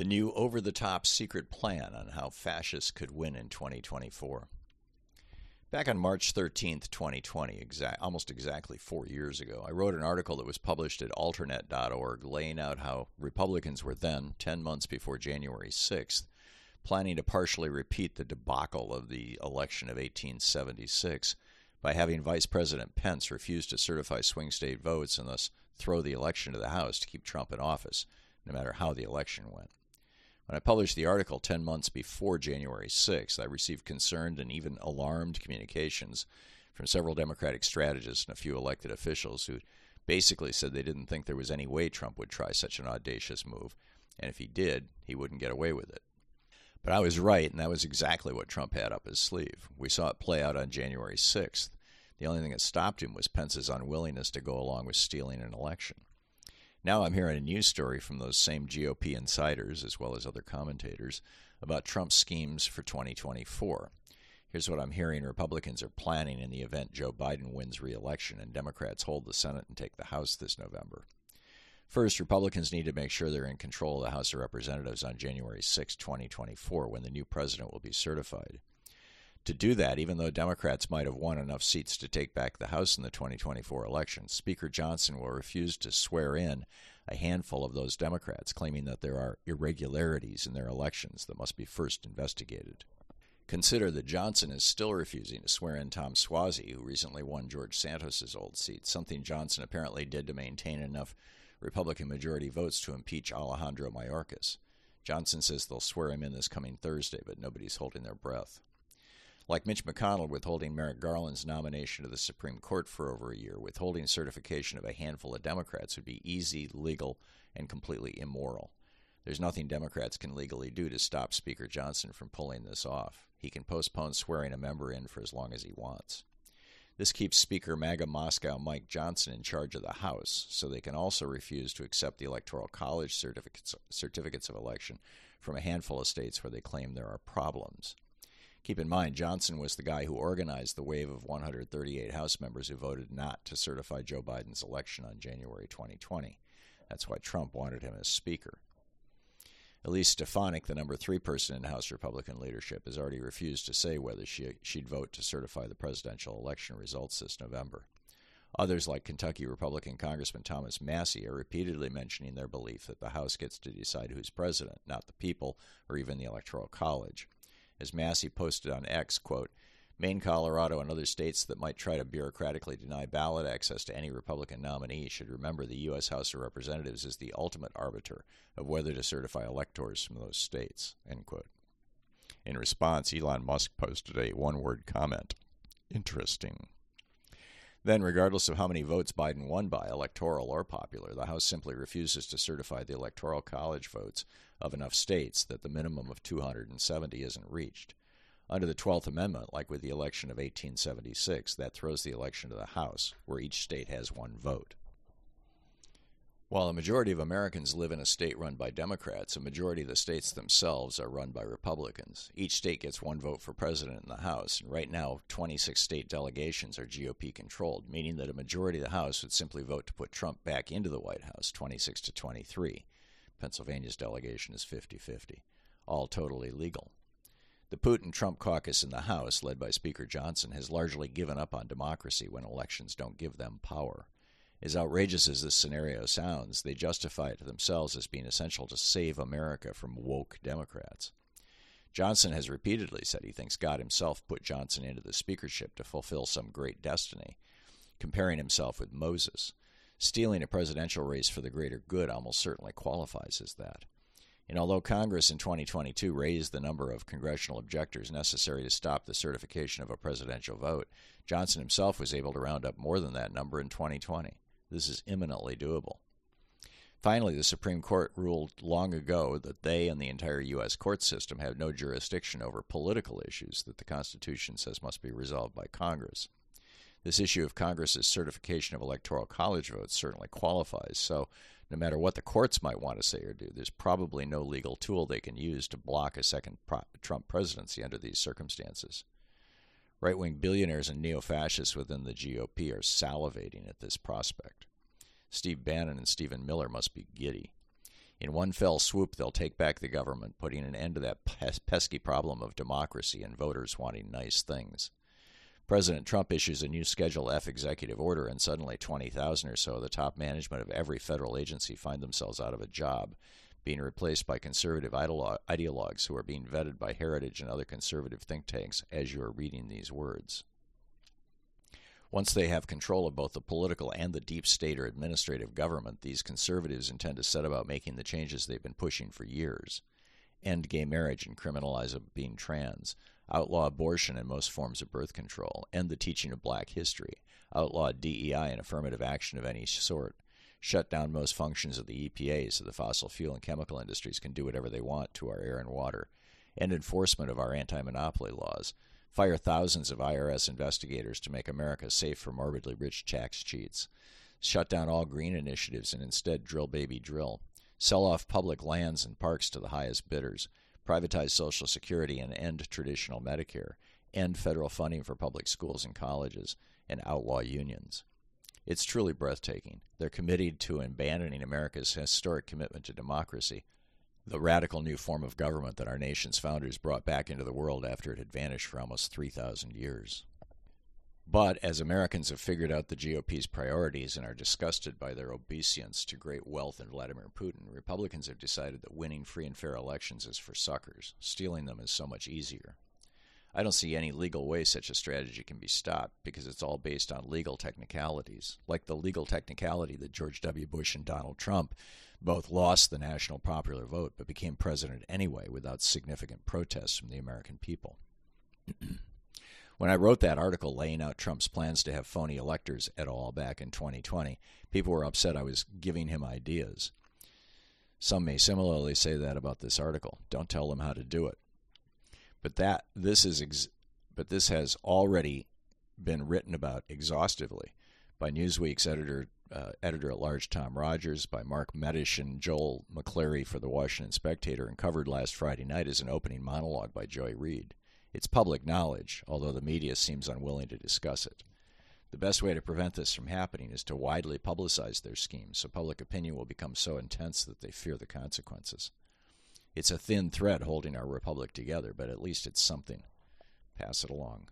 the new over the top secret plan on how fascists could win in 2024. Back on March 13th, 2020, exa- almost exactly four years ago, I wrote an article that was published at alternet.org laying out how Republicans were then, 10 months before January 6th, planning to partially repeat the debacle of the election of 1876 by having Vice President Pence refuse to certify swing state votes and thus throw the election to the House to keep Trump in office, no matter how the election went. When I published the article 10 months before January 6th, I received concerned and even alarmed communications from several Democratic strategists and a few elected officials who basically said they didn't think there was any way Trump would try such an audacious move, and if he did, he wouldn't get away with it. But I was right, and that was exactly what Trump had up his sleeve. We saw it play out on January 6th. The only thing that stopped him was Pence's unwillingness to go along with stealing an election. Now I'm hearing a news story from those same GOP insiders, as well as other commentators, about Trump's schemes for 2024. Here's what I'm hearing Republicans are planning in the event Joe Biden wins re election and Democrats hold the Senate and take the House this November. First, Republicans need to make sure they're in control of the House of Representatives on January 6, 2024, when the new president will be certified to do that, even though Democrats might have won enough seats to take back the House in the 2024 election. Speaker Johnson will refuse to swear in a handful of those Democrats, claiming that there are irregularities in their elections that must be first investigated. Consider that Johnson is still refusing to swear in Tom Suozzi, who recently won George Santos's old seat, something Johnson apparently did to maintain enough Republican majority votes to impeach Alejandro Mayorkas. Johnson says they'll swear him in this coming Thursday, but nobody's holding their breath. Like Mitch McConnell withholding Merrick Garland's nomination to the Supreme Court for over a year, withholding certification of a handful of Democrats would be easy, legal, and completely immoral. There's nothing Democrats can legally do to stop Speaker Johnson from pulling this off. He can postpone swearing a member in for as long as he wants. This keeps Speaker MAGA Moscow Mike Johnson in charge of the House, so they can also refuse to accept the Electoral College certificates, certificates of election from a handful of states where they claim there are problems. Keep in mind, Johnson was the guy who organized the wave of 138 House members who voted not to certify Joe Biden's election on January 2020. That's why Trump wanted him as Speaker. Elise Stefanik, the number three person in House Republican leadership, has already refused to say whether she, she'd vote to certify the presidential election results this November. Others, like Kentucky Republican Congressman Thomas Massie, are repeatedly mentioning their belief that the House gets to decide who's president, not the people or even the Electoral College as Massie posted on X, quote, Maine, Colorado, and other states that might try to bureaucratically deny ballot access to any Republican nominee should remember the U.S. House of Representatives is the ultimate arbiter of whether to certify electors from those states. End quote. In response, Elon Musk posted a one word comment Interesting. Then, regardless of how many votes Biden won by, electoral or popular, the House simply refuses to certify the Electoral College votes of enough states that the minimum of 270 isn't reached. Under the 12th Amendment, like with the election of 1876, that throws the election to the House, where each state has one vote. While a majority of Americans live in a state run by Democrats, a majority of the states themselves are run by Republicans. Each state gets one vote for president in the House, and right now, 26 state delegations are GOP controlled, meaning that a majority of the House would simply vote to put Trump back into the White House, 26 to 23. Pennsylvania's delegation is 50 50. All totally legal. The Putin Trump caucus in the House, led by Speaker Johnson, has largely given up on democracy when elections don't give them power. As outrageous as this scenario sounds, they justify it to themselves as being essential to save America from woke Democrats. Johnson has repeatedly said he thinks God himself put Johnson into the speakership to fulfill some great destiny, comparing himself with Moses. Stealing a presidential race for the greater good almost certainly qualifies as that. And although Congress in 2022 raised the number of congressional objectors necessary to stop the certification of a presidential vote, Johnson himself was able to round up more than that number in 2020. This is imminently doable. Finally, the Supreme Court ruled long ago that they and the entire U.S. court system have no jurisdiction over political issues that the Constitution says must be resolved by Congress. This issue of Congress's certification of electoral college votes certainly qualifies, so no matter what the courts might want to say or do, there's probably no legal tool they can use to block a second Trump presidency under these circumstances. Right wing billionaires and neo fascists within the GOP are salivating at this prospect. Steve Bannon and Stephen Miller must be giddy. In one fell swoop, they'll take back the government, putting an end to that pes- pesky problem of democracy and voters wanting nice things. President Trump issues a new Schedule F executive order, and suddenly 20,000 or so of the top management of every federal agency find themselves out of a job, being replaced by conservative ideologues who are being vetted by Heritage and other conservative think tanks as you are reading these words. Once they have control of both the political and the deep state or administrative government, these conservatives intend to set about making the changes they've been pushing for years. End gay marriage and criminalize being trans, outlaw abortion and most forms of birth control, end the teaching of black history, outlaw DEI and affirmative action of any sort, shut down most functions of the EPA so the fossil fuel and chemical industries can do whatever they want to our air and water, end enforcement of our anti monopoly laws, fire thousands of IRS investigators to make America safe for morbidly rich tax cheats, shut down all green initiatives and instead drill baby drill, sell off public lands and parks to the highest bidders, privatize Social Security and end traditional Medicare, end federal funding for public schools and colleges, and outlaw unions. It's truly breathtaking. They're committed to abandoning America's historic commitment to democracy the radical new form of government that our nation's founders brought back into the world after it had vanished for almost 3,000 years. But as Americans have figured out the GOP's priorities and are disgusted by their obeisance to great wealth and Vladimir Putin, Republicans have decided that winning free and fair elections is for suckers. Stealing them is so much easier. I don't see any legal way such a strategy can be stopped because it's all based on legal technicalities, like the legal technicality that George W. Bush and Donald Trump both lost the national popular vote but became president anyway without significant protests from the American people. when I wrote that article laying out Trump's plans to have phony electors et al. back in 2020, people were upset I was giving him ideas. Some may similarly say that about this article. Don't tell them how to do it. But that this is ex- but this has already been written about exhaustively by Newsweek's editor uh, editor at large Tom Rogers, by Mark Medish and Joel McCleary for the Washington Spectator, and covered last Friday night as an opening monologue by Joy Reid. It's public knowledge, although the media seems unwilling to discuss it. The best way to prevent this from happening is to widely publicize their schemes so public opinion will become so intense that they fear the consequences. It's a thin thread holding our republic together, but at least it's something. Pass it along.